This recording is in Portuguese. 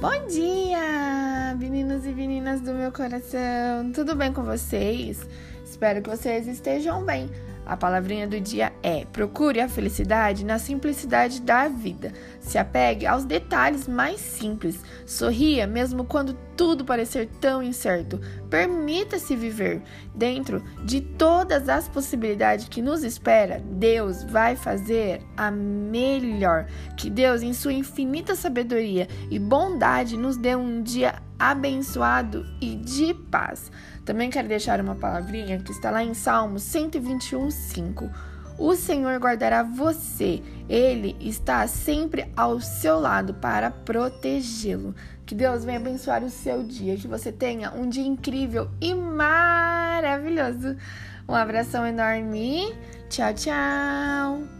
Bom dia, meninos e meninas do meu coração. Tudo bem com vocês? Espero que vocês estejam bem. A palavrinha do dia é: procure a felicidade na simplicidade da vida. Se apegue aos detalhes mais simples. Sorria mesmo quando tudo parecer tão incerto. Permita-se viver. Dentro de todas as possibilidades que nos espera, Deus vai fazer a melhor. Que Deus, em sua infinita sabedoria e bondade, nos dê um dia abençoado e de paz. Também quero deixar uma palavrinha que está lá em Salmos 121, 5. O Senhor guardará você, Ele está sempre ao seu lado para protegê-lo. Que Deus venha abençoar o seu dia, que você tenha um dia incrível e maravilhoso. Um abração enorme. Tchau, tchau.